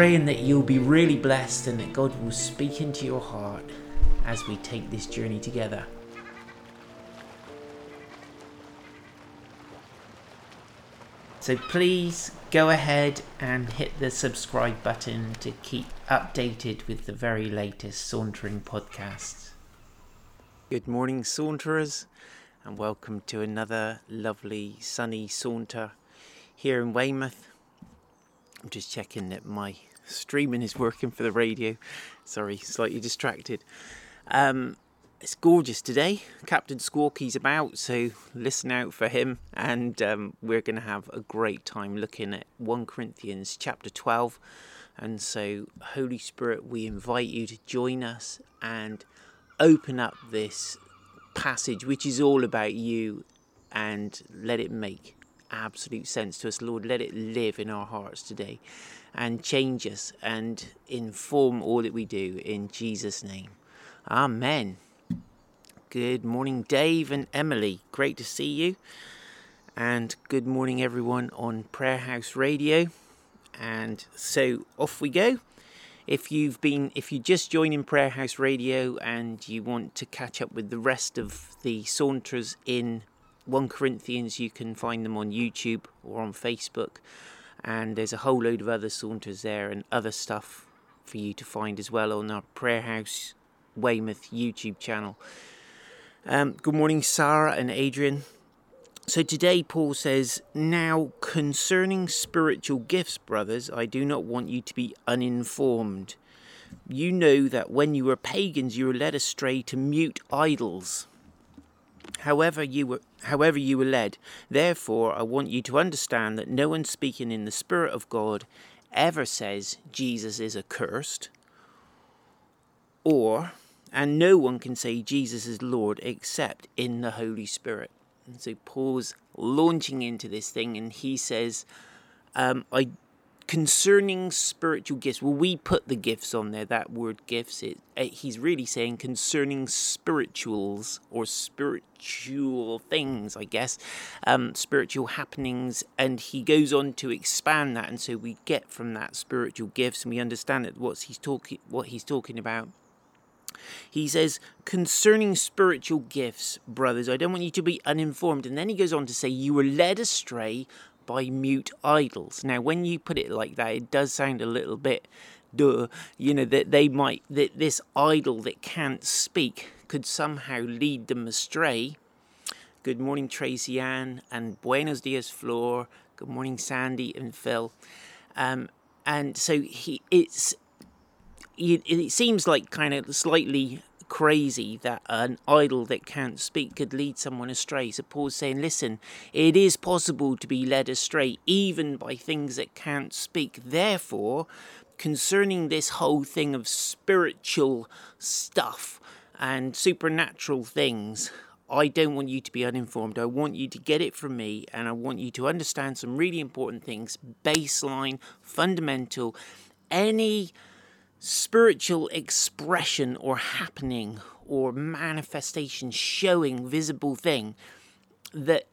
Praying that you'll be really blessed and that God will speak into your heart as we take this journey together. So please go ahead and hit the subscribe button to keep updated with the very latest Sauntering podcasts. Good morning, Saunterers, and welcome to another lovely sunny saunter here in Weymouth. I'm just checking that my streaming is working for the radio. Sorry, slightly distracted. Um, it's gorgeous today. Captain Squawky's about, so listen out for him. And um, we're going to have a great time looking at 1 Corinthians chapter 12. And so, Holy Spirit, we invite you to join us and open up this passage, which is all about you, and let it make absolute sense to us, Lord. Let it live in our hearts today and change us and inform all that we do in Jesus' name. Amen. Good morning, Dave and Emily. Great to see you. And good morning, everyone on Prayer House Radio. And so off we go. If you've been, if you just joined in Prayer House Radio and you want to catch up with the rest of the saunters in 1 Corinthians, you can find them on YouTube or on Facebook. And there's a whole load of other saunters there and other stuff for you to find as well on our Prayer House Weymouth YouTube channel. Um, good morning, Sarah and Adrian. So today, Paul says, Now concerning spiritual gifts, brothers, I do not want you to be uninformed. You know that when you were pagans, you were led astray to mute idols however you were however you were led. Therefore i want you to understand that no one speaking in the spirit of god ever says jesus is accursed or and no one can say jesus is lord except in the holy spirit. And so paul's launching into this thing and he says um, i concerning spiritual gifts well we put the gifts on there that word gifts it, it, he's really saying concerning spirituals or spiritual things i guess um, spiritual happenings and he goes on to expand that and so we get from that spiritual gifts and we understand that what he's talking what he's talking about he says, concerning spiritual gifts, brothers, I don't want you to be uninformed. And then he goes on to say, You were led astray by mute idols. Now, when you put it like that, it does sound a little bit duh. You know that they might that this idol that can't speak could somehow lead them astray. Good morning, Tracy Ann, and Buenos dias, Flor. Good morning, Sandy and Phil. Um, and so he, it's it, it seems like kind of slightly crazy that an idol that can't speak could lead someone astray. So Paul's saying, listen, it is possible to be led astray even by things that can't speak. Therefore, concerning this whole thing of spiritual stuff and supernatural things, I don't want you to be uninformed. I want you to get it from me and I want you to understand some really important things baseline, fundamental. Any spiritual expression or happening or manifestation showing visible thing that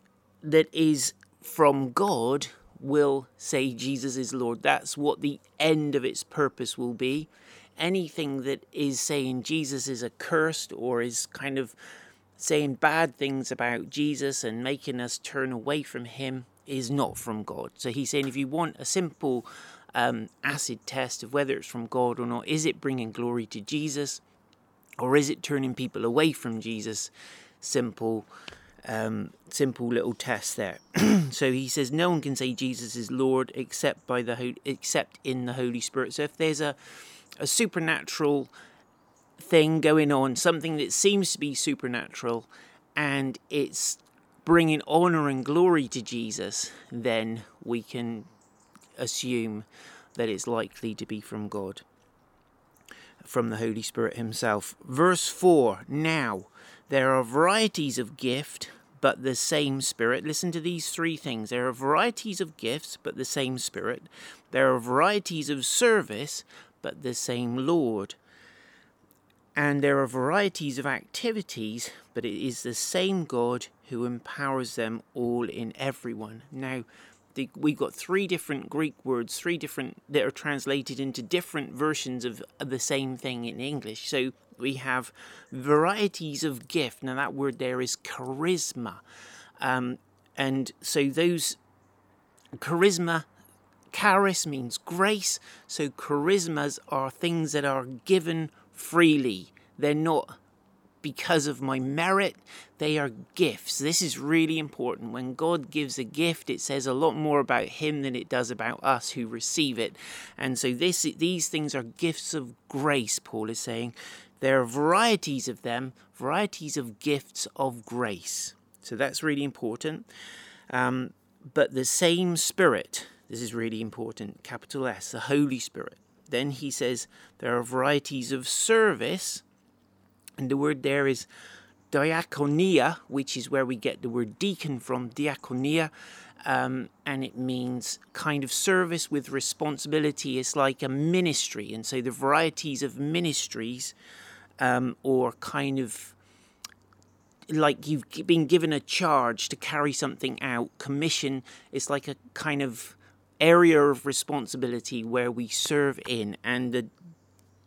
that is from God will say Jesus is Lord. That's what the end of its purpose will be. Anything that is saying Jesus is accursed or is kind of saying bad things about Jesus and making us turn away from him is not from God. So he's saying if you want a simple um, acid test of whether it's from God or not. Is it bringing glory to Jesus or is it turning people away from Jesus? Simple, um, simple little test there. so he says no one can say Jesus is Lord except by the except in the Holy Spirit. So if there's a a supernatural thing going on, something that seems to be supernatural, and it's bringing honor and glory to Jesus, then we can assume that it's likely to be from God, from the Holy Spirit Himself. Verse 4 Now, there are varieties of gift, but the same Spirit. Listen to these three things. There are varieties of gifts, but the same Spirit. There are varieties of service, but the same Lord. And there are varieties of activities, but it is the same God who empowers them all in everyone. Now, the, we've got three different Greek words, three different that are translated into different versions of the same thing in English. So we have varieties of gift. Now, that word there is charisma. Um, and so those charisma, charis means grace. So charismas are things that are given freely. They're not because of my merit. They are gifts. This is really important. When God gives a gift, it says a lot more about Him than it does about us who receive it. And so this, these things are gifts of grace, Paul is saying. There are varieties of them, varieties of gifts of grace. So that's really important. Um, but the same Spirit, this is really important, capital S, the Holy Spirit. Then he says there are varieties of service, and the word there is diakonia, which is where we get the word deacon from, diakonia, um, and it means kind of service with responsibility. It's like a ministry, and so the varieties of ministries um, or kind of like you've been given a charge to carry something out. Commission is like a kind of area of responsibility where we serve in, and the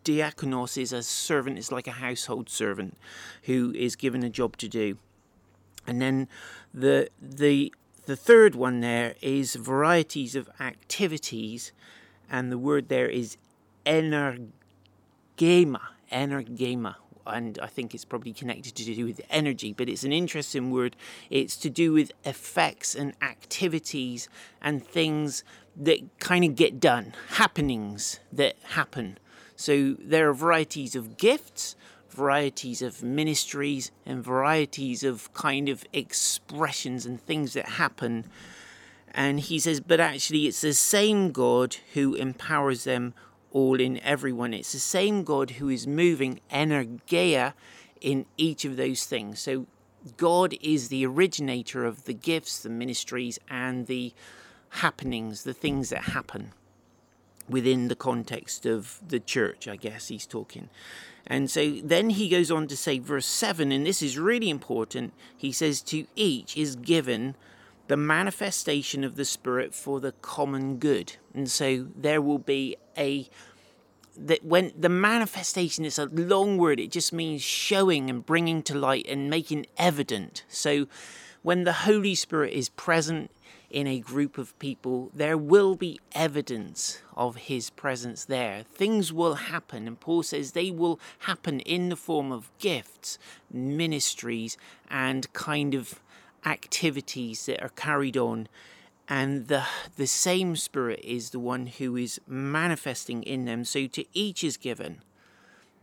diakonos is a servant, is like a household servant who is given a job to do. And then the the the third one there is varieties of activities, and the word there is energema, energema, and I think it's probably connected to do with energy, but it's an interesting word. It's to do with effects and activities and things that kind of get done, happenings that happen. So there are varieties of gifts, varieties of ministries, and varieties of kind of expressions and things that happen. And he says, but actually, it's the same God who empowers them all in everyone. It's the same God who is moving energeia in each of those things. So God is the originator of the gifts, the ministries, and the happenings, the things that happen within the context of the church, I guess he's talking. And so then he goes on to say, verse 7, and this is really important. He says, To each is given the manifestation of the Spirit for the common good. And so there will be a that when the manifestation is a long word, it just means showing and bringing to light and making evident. So when the Holy Spirit is present in a group of people, there will be evidence of his presence there. Things will happen, and Paul says they will happen in the form of gifts, ministries, and kind of activities that are carried on and the the same spirit is the one who is manifesting in them. So to each is given.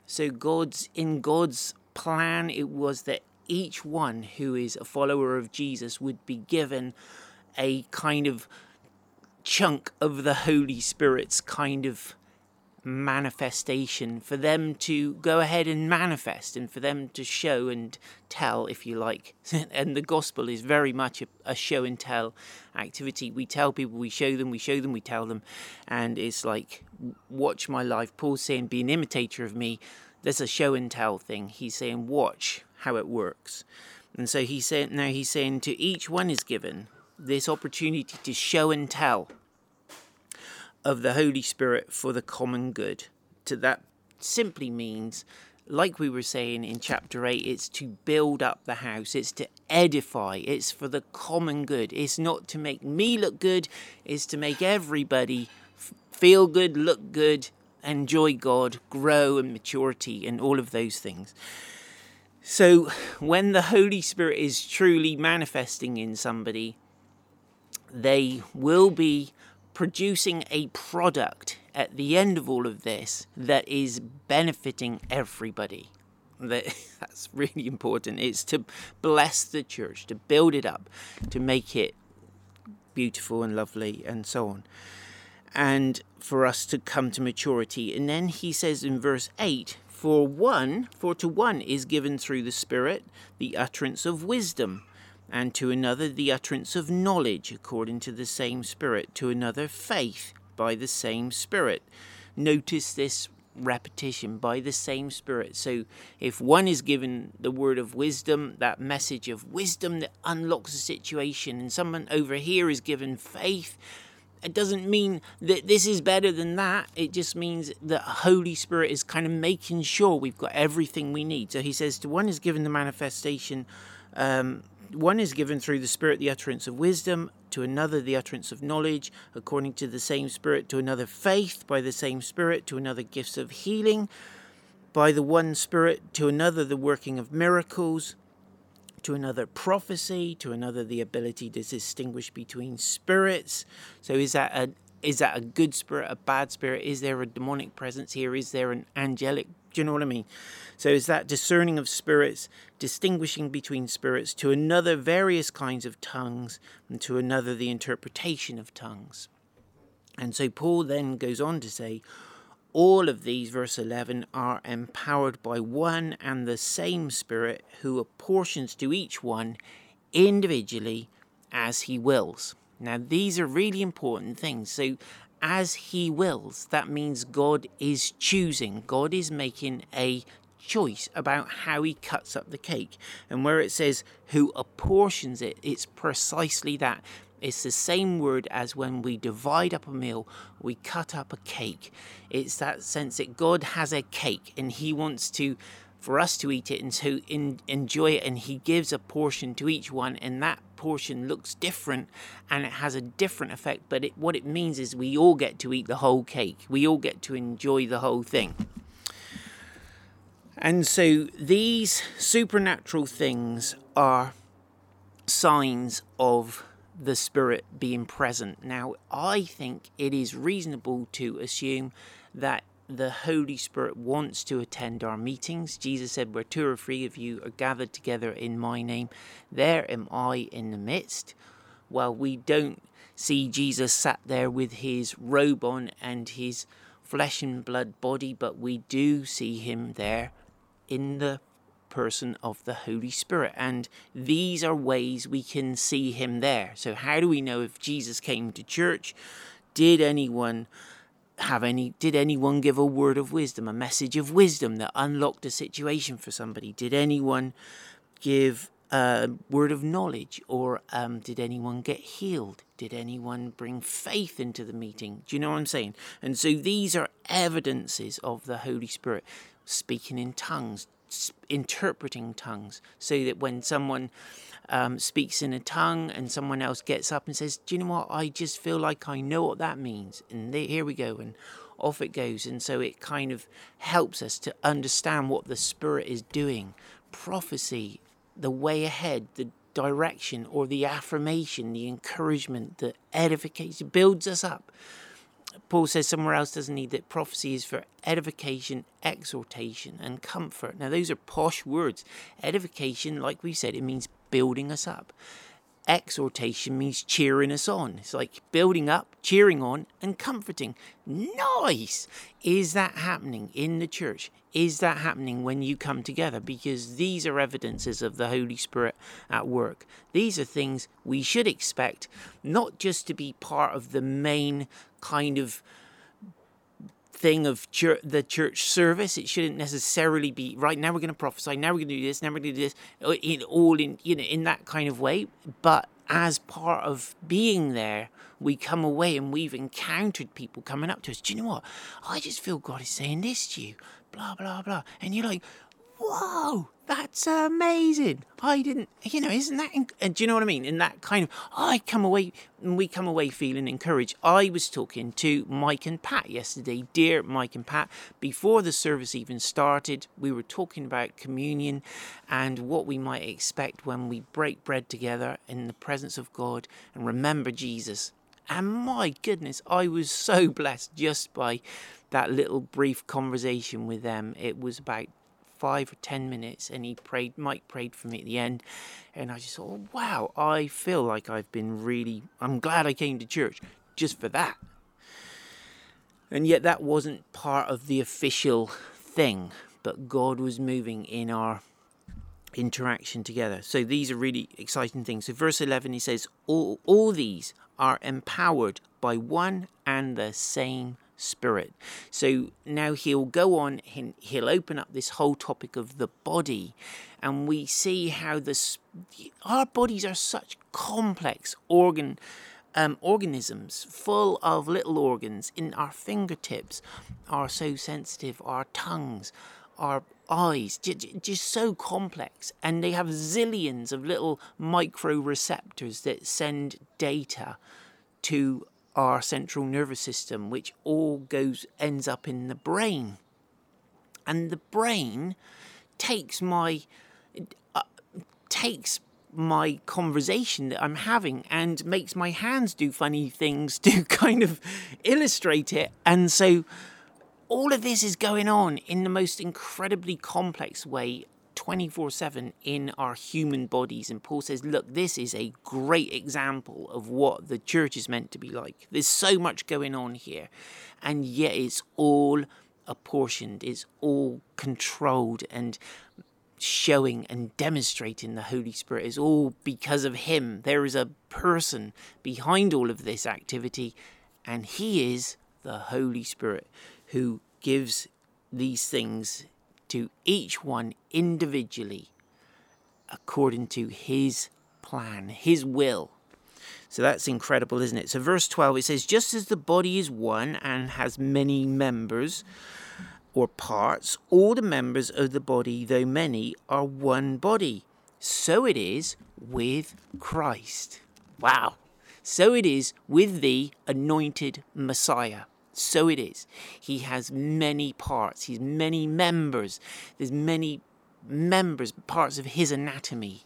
So god's in god's plan it was that each one who is a follower of jesus would be given a kind of chunk of the holy spirit's kind of manifestation for them to go ahead and manifest and for them to show and tell, if you like. and the gospel is very much a, a, show and tell activity. We tell people, we show them, we show them, we tell them. And it's like, watch my life. Paul's saying, be an imitator of me. There's a show and tell thing. He's saying, watch how it works. And so he said, now he's saying to each one is given this opportunity to show and tell of the Holy Spirit for the common good. To that simply means, like we were saying in chapter 8, it's to build up the house, it's to edify, it's for the common good. It's not to make me look good, it's to make everybody feel good, look good, enjoy God, grow in maturity, and all of those things. So, when the Holy Spirit is truly manifesting in somebody, they will be producing a product at the end of all of this that is benefiting everybody. That that's really important. It's to bless the church, to build it up, to make it beautiful and lovely, and so on. And for us to come to maturity. And then he says in verse 8 For one, for to one is given through the Spirit the utterance of wisdom, and to another the utterance of knowledge according to the same Spirit, to another faith by the same Spirit. Notice this repetition by the same Spirit. So if one is given the word of wisdom, that message of wisdom that unlocks a situation, and someone over here is given faith, it doesn't mean that this is better than that. It just means that Holy Spirit is kind of making sure we've got everything we need. So he says, to one is given the manifestation. Um, one is given through the Spirit the utterance of wisdom, to another the utterance of knowledge, according to the same Spirit, to another faith by the same Spirit, to another gifts of healing by the one Spirit, to another the working of miracles, to another prophecy, to another the ability to distinguish between spirits. So is that a is that a good spirit, a bad spirit? Is there a demonic presence here? Is there an angelic? Do you know what I mean? So it's that discerning of spirits, distinguishing between spirits, to another various kinds of tongues, and to another the interpretation of tongues. And so Paul then goes on to say, all of these, verse 11, are empowered by one and the same Spirit who apportions to each one individually as he wills. Now, these are really important things. So, as he wills, that means God is choosing, God is making a choice about how he cuts up the cake. And where it says who apportions it, it's precisely that. It's the same word as when we divide up a meal, we cut up a cake. It's that sense that God has a cake and He wants to, for us to eat it and to enjoy it, and He gives a portion to each one, and that portion looks different and it has a different effect. But it, what it means is we all get to eat the whole cake, we all get to enjoy the whole thing. And so these supernatural things are signs of the Spirit being present. Now, I think it is reasonable to assume that the Holy Spirit wants to attend our meetings. Jesus said, Where two or three of you are gathered together in my name, there am I in the midst. Well, we don't see Jesus sat there with his robe on and his flesh and blood body, but we do see him there in the person of the Holy Spirit. And these are ways we can see him there. So, how do we know if Jesus came to church? Did anyone have any did anyone give a word of wisdom a message of wisdom that unlocked a situation for somebody? Did anyone give a word of knowledge or um, did anyone get healed? Did anyone bring faith into the meeting? Do you know what i'm saying? And so these are evidences of the holy spirit speaking in tongues interpreting tongues so that when someone um, speaks in a tongue and someone else gets up and says, Do you know what? I just feel like I know what that means. And they, here we go. And off it goes. And so it kind of helps us to understand what the Spirit is doing. Prophecy, the way ahead, the direction or the affirmation, the encouragement, the edification builds us up. Paul says somewhere else, doesn't he, that prophecy is for edification, exhortation, and comfort. Now, those are posh words. Edification, like we said, it means building us up. Exhortation means cheering us on. It's like building up, cheering on, and comforting. Nice! Is that happening in the church? Is that happening when you come together? Because these are evidences of the Holy Spirit at work. These are things we should expect, not just to be part of the main kind of thing of the church service. It shouldn't necessarily be right now. We're going to prophesy. Now we're going to do this. Now we're going to do this. Uh, in all in you know in that kind of way. But as part of being there, we come away and we've encountered people coming up to us. Do you know what? I just feel God is saying this to you. Blah blah blah. And you're like, whoa, that's amazing. I didn't, you know, isn't that, inc- uh, do you know what I mean? In that kind of, I come away, and we come away feeling encouraged. I was talking to Mike and Pat yesterday, dear Mike and Pat, before the service even started. We were talking about communion and what we might expect when we break bread together in the presence of God and remember Jesus. And my goodness, I was so blessed just by that little brief conversation with them. It was about five or ten minutes, and he prayed. Mike prayed for me at the end, and I just thought, oh, wow, I feel like I've been really. I'm glad I came to church just for that. And yet, that wasn't part of the official thing, but God was moving in our interaction together. So these are really exciting things. So verse 11 he says all all these are empowered by one and the same spirit. So now he'll go on he'll open up this whole topic of the body and we see how this our bodies are such complex organ um, organisms full of little organs in our fingertips are so sensitive our tongues our eyes just so complex and they have zillions of little micro receptors that send data to our central nervous system which all goes ends up in the brain. And the brain takes my uh, takes my conversation that I'm having and makes my hands do funny things to kind of illustrate it. And so all of this is going on in the most incredibly complex way 24 7 in our human bodies. And Paul says, look, this is a great example of what the church is meant to be like. There's so much going on here, and yet it's all apportioned, it's all controlled and showing and demonstrating the Holy Spirit is all because of Him. There is a person behind all of this activity, and He is the Holy Spirit who gives these things to each one individually according to his plan, his will. So that's incredible, isn't it? So, verse 12 it says, Just as the body is one and has many members or parts, all the members of the body, though many, are one body. So it is with Christ. Wow. So it is with the anointed Messiah so it is. He has many parts, he's many members. There's many members, parts of his anatomy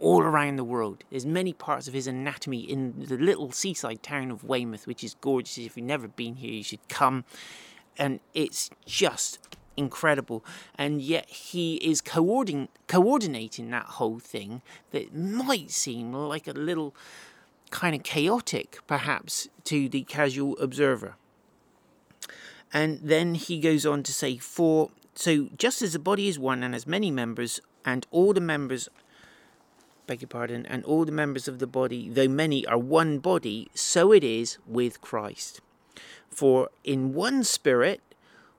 all around the world. There's many parts of his anatomy in the little seaside town of Weymouth, which is gorgeous. If you've never been here, you should come. And it's just incredible. And yet he is coordin- coordinating that whole thing that might seem like a little kind of chaotic, perhaps, to the casual observer. And then he goes on to say, For so just as the body is one and has many members, and all the members beg your pardon, and all the members of the body, though many, are one body, so it is with Christ. For in one spirit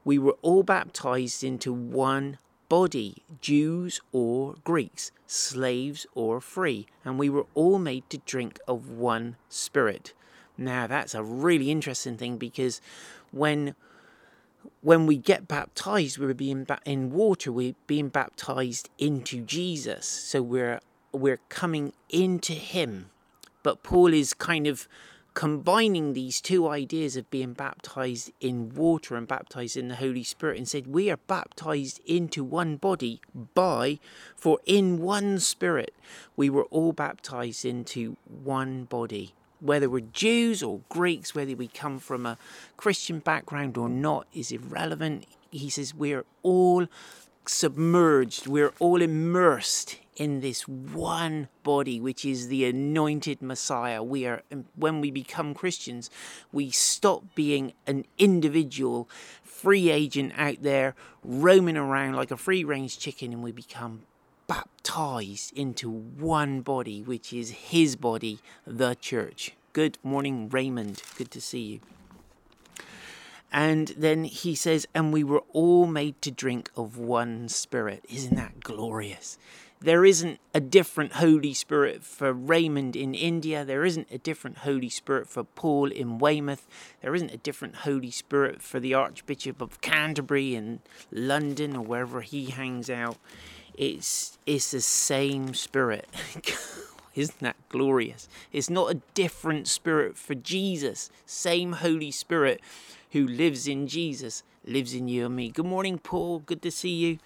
we were all baptized into one body, Jews or Greeks, slaves or free, and we were all made to drink of one spirit. Now that's a really interesting thing because when when we get baptized, we're being ba- in water. We're being baptized into Jesus, so we're we're coming into Him. But Paul is kind of combining these two ideas of being baptized in water and baptized in the Holy Spirit and said, We are baptized into one body by, for in one Spirit we were all baptized into one body whether we're Jews or Greeks, whether we come from a Christian background or not, is irrelevant. He says we're all submerged, we're all immersed in this one body, which is the anointed Messiah. We are, when we become Christians, we stop being an individual free agent out there roaming around like a free range chicken and we become baptized into one body, which is his body, the church. Good morning, Raymond. Good to see you. And then he says, and we were all made to drink of one spirit. Isn't that glorious? There isn't a different Holy Spirit for Raymond in India. There isn't a different Holy Spirit for Paul in Weymouth. There isn't a different Holy Spirit for the Archbishop of Canterbury in London or wherever he hangs out. It's it's the same spirit. Isn't that glorious? It's not a different spirit for Jesus. Same Holy Spirit who lives in Jesus lives in you and me. Good morning, Paul. Good to see you.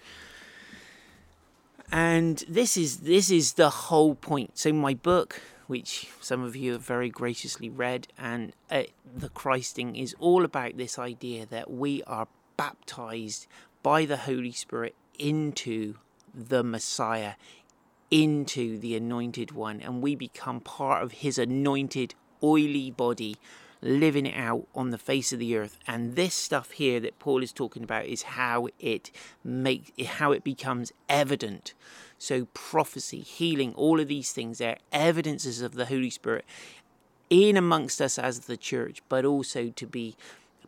And this is this is the whole point. So my book, which some of you have very graciously read, and uh, the Christing is all about this idea that we are baptized by the Holy Spirit into the Messiah, into the anointed one, and we become part of his anointed, oily body, living it out on the face of the earth. And this stuff here that Paul is talking about is how it make how it becomes evident. So prophecy, healing, all of these things, they're evidences of the Holy Spirit in amongst us as the church, but also to be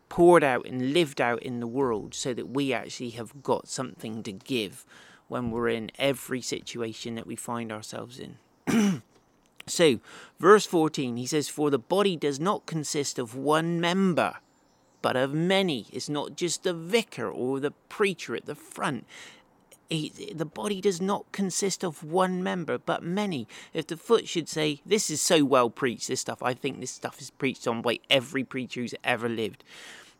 poured out and lived out in the world so that we actually have got something to give when we're in every situation that we find ourselves in. so, verse 14, he says, For the body does not consist of one member, but of many. It's not just the vicar or the preacher at the front. He, the body does not consist of one member, but many. If the foot should say, This is so well preached, this stuff, I think this stuff is preached on by every preacher who's ever lived.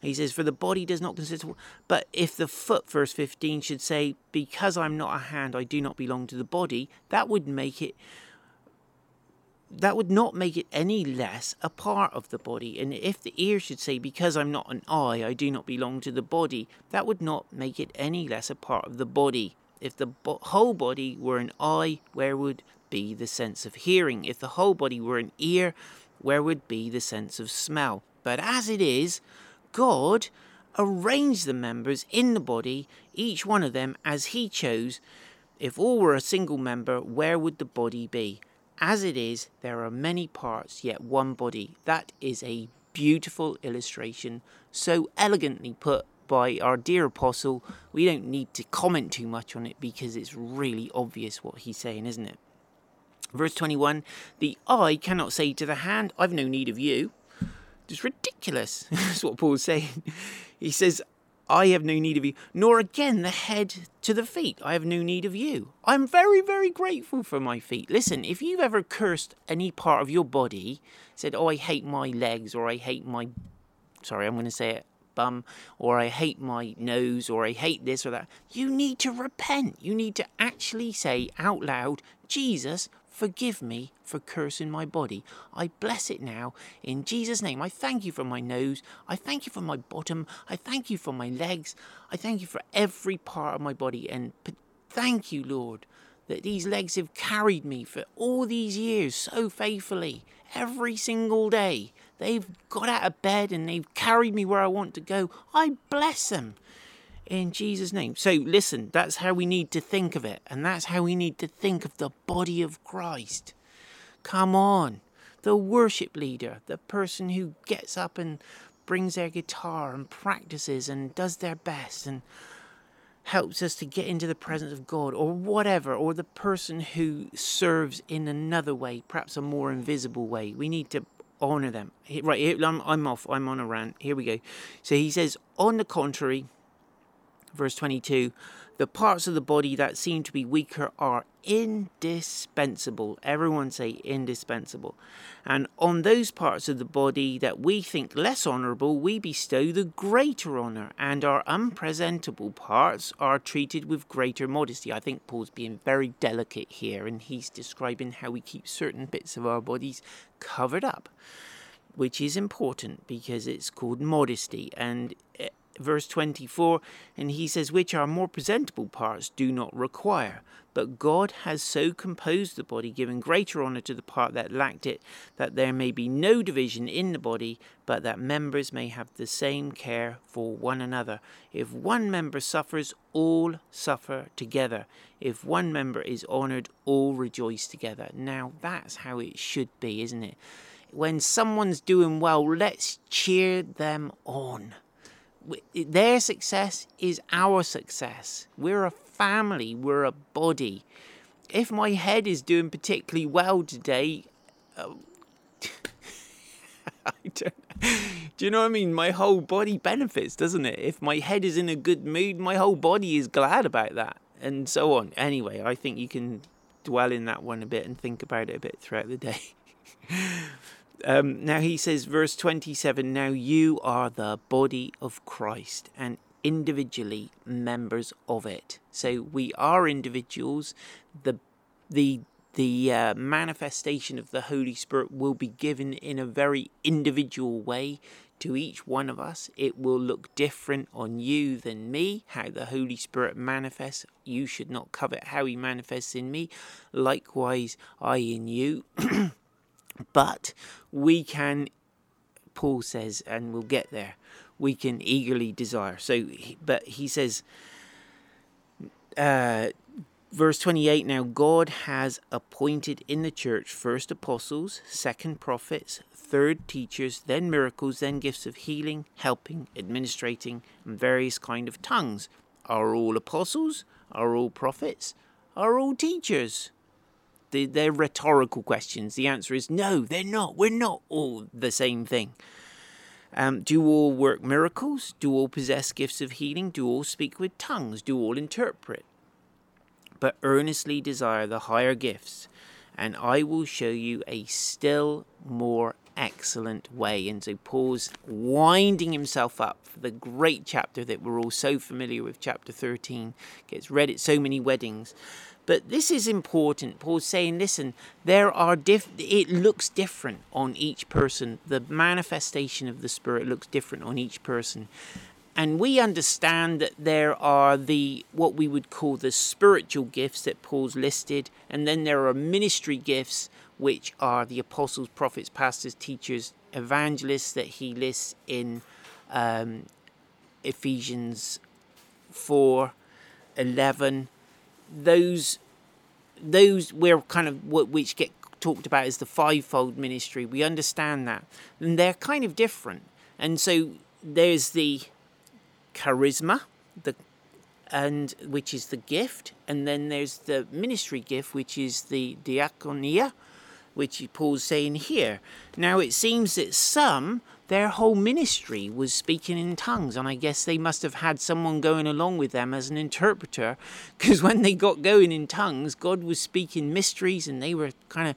He says, For the body does not consist of. But if the foot, verse 15, should say, Because I'm not a hand, I do not belong to the body, that would make it. That would not make it any less a part of the body. And if the ear should say, Because I'm not an eye, I do not belong to the body, that would not make it any less a part of the body. If the bo- whole body were an eye, where would be the sense of hearing? If the whole body were an ear, where would be the sense of smell? But as it is, God arranged the members in the body, each one of them as He chose. If all were a single member, where would the body be? As it is, there are many parts, yet one body. That is a beautiful illustration, so elegantly put by our dear apostle. We don't need to comment too much on it because it's really obvious what he's saying, isn't it? Verse 21 The eye cannot say to the hand, I've no need of you. It's ridiculous. That's what Paul's saying. He says, I have no need of you, nor again the head to the feet. I have no need of you. I'm very, very grateful for my feet. Listen, if you've ever cursed any part of your body, said, Oh, I hate my legs, or I hate my, sorry, I'm going to say it, bum, or I hate my nose, or I hate this or that, you need to repent. You need to actually say out loud, Jesus, Forgive me for cursing my body. I bless it now in Jesus' name. I thank you for my nose. I thank you for my bottom. I thank you for my legs. I thank you for every part of my body. And thank you, Lord, that these legs have carried me for all these years so faithfully. Every single day, they've got out of bed and they've carried me where I want to go. I bless them in Jesus' name. So, listen, that's how we need to think of it, and that's how we need to think of the body of Christ. Come on, the worship leader, the person who gets up and brings their guitar and practices and does their best and helps us to get into the presence of God, or whatever, or the person who serves in another way, perhaps a more invisible way. We need to honor them. Right, I'm, I'm off, I'm on a rant. Here we go. So he says, on the contrary, verse 22 the parts of the body that seem to be weaker are indispensable. Everyone say indispensable. And on those parts of the body that we think less honourable, we bestow the greater honour, and our unpresentable parts are treated with greater modesty. I think Paul's being very delicate here, and he's describing how we keep certain bits of our bodies covered up, which is important because it's called modesty. And eh, verse 24, and he says, Which our more presentable parts do not require. But God has so composed the body, giving greater honour to the part that lacked it, that there may be no division in the body, but that members may have the same care for one another. If one member suffers, all suffer together. If one member is honoured, all rejoice together. Now, that's how it should be, isn't it? When someone's doing well, let's cheer them on their success is our success. We're a family, we're a body. If my head is doing particularly well today, uh, do you know what I mean? My whole body benefits, doesn't it? If my head is in a good mood, my whole body is glad about that, and so on. Anyway, I think you can dwell in that one a bit and think about it a bit throughout the day. Um, now he says, verse 27 Now you are the body of Christ and individually members of it. So we are individuals. The, the the uh, manifestation of the Holy Spirit will be given in a very individual way to each one of us. It will look different on you than me, how the Holy Spirit manifests. You should not covet how he manifests in me. Likewise, I in you. but we can, Paul says, and we'll get there, we can eagerly desire. So, but he says, uh, verse 28 now God has appointed in the church first apostles, second prophets, third teachers, then miracles, then gifts of healing, helping, administrating, and various kind of tongues. Are all apostles? Are all prophets? Are all teachers? They're rhetorical questions. The answer is no, they're not. We're not all the same thing. Um, do all work miracles? Do all possess gifts of healing? Do all speak with tongues? Do all interpret? but earnestly desire the higher gifts, and I will show you a still more excellent way. And so Paul's winding himself up for the great chapter that we're all so familiar with, chapter 13, gets read at so many weddings. But this is important. Paul's saying, listen, there are diff- it looks different on each person. The manifestation of the Spirit looks different on each person and we understand that there are the what we would call the spiritual gifts that Paul's listed, and then there are ministry gifts which are the apostles, prophets, pastors, teachers, evangelists that he lists in um, Ephesians 4 11. Those those were kind of what which get talked about as the fivefold ministry. We understand that, and they're kind of different. And so there's the charisma, the and which is the gift, and then there's the ministry gift, which is the diaconia, which Paul's saying here. Now it seems that some their whole ministry was speaking in tongues, and I guess they must have had someone going along with them as an interpreter, because when they got going in tongues, God was speaking mysteries, and they were kind of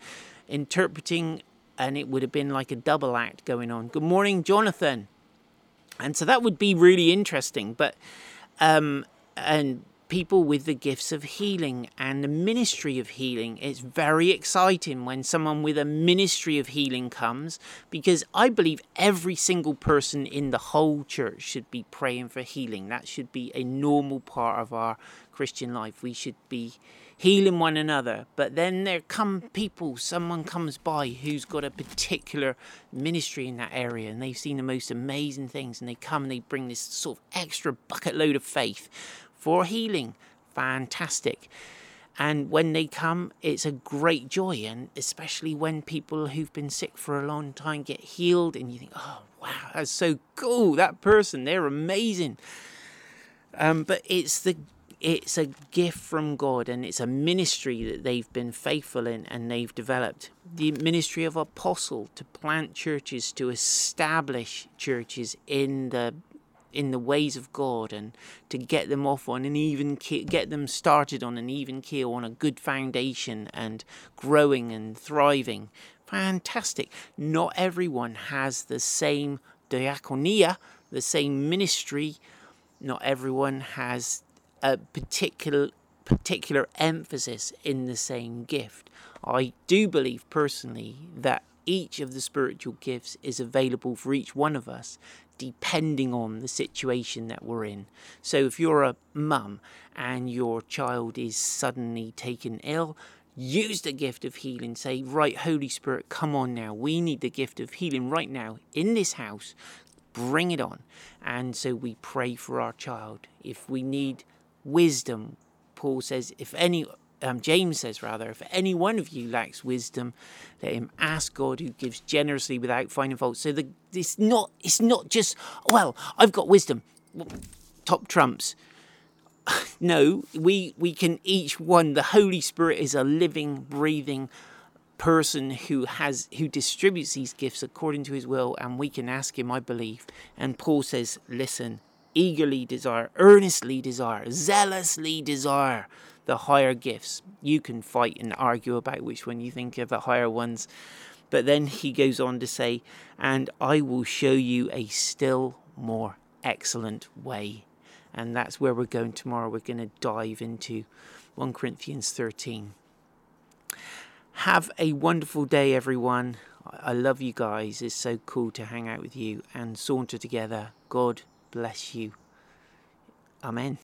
interpreting, and it would have been like a double act going on. Good morning, Jonathan. And so that would be really interesting. But, um, and people with the gifts of healing and the ministry of healing. It's very exciting when someone with a ministry of healing comes because I believe every single person in the whole church should be praying for healing. That should be a normal part of our Christian life. We should be healing one another. But then there come people, someone comes by who's got a particular ministry in that area and they've seen the most amazing things and they come and they bring this sort of extra bucket load of faith for healing. Fantastic. And when they come, it's a great joy, and especially when people who've been sick for a long time get healed, and you think, oh, wow, that's so cool. That person, they're amazing. Um, but it's the it's a gift from God and it's a ministry that they've been faithful in and they've developed. The ministry of apostle to plant churches, to establish churches in the in the ways of God and to get them off on an even keel, get them started on an even keel on a good foundation and growing and thriving. Fantastic. Not everyone has the same diaconia, the same ministry. Not everyone has a particular particular emphasis in the same gift. I do believe personally that each of the spiritual gifts is available for each one of us depending on the situation that we're in. So if you're a mum and your child is suddenly taken ill, use the gift of healing. Say, right, Holy Spirit, come on now. We need the gift of healing right now in this house. Bring it on. And so we pray for our child. If we need wisdom. Paul says, if any, um, James says rather, if any one of you lacks wisdom, let him ask God, who gives generously without finding fault. So the, it's not, it's not just, well, I've got wisdom, top trumps. No, we we can each one. The Holy Spirit is a living, breathing person who has who distributes these gifts according to His will, and we can ask Him. I believe. And Paul says, "Listen, eagerly desire, earnestly desire, zealously desire the higher gifts. You can fight and argue about which one you think are the higher ones. But then he goes on to say, And I will show you a still more excellent way. And that's where we're going tomorrow. We're going to dive into 1 Corinthians 13. Have a wonderful day, everyone. I love you guys. It's so cool to hang out with you and saunter together. God bless you. Amen.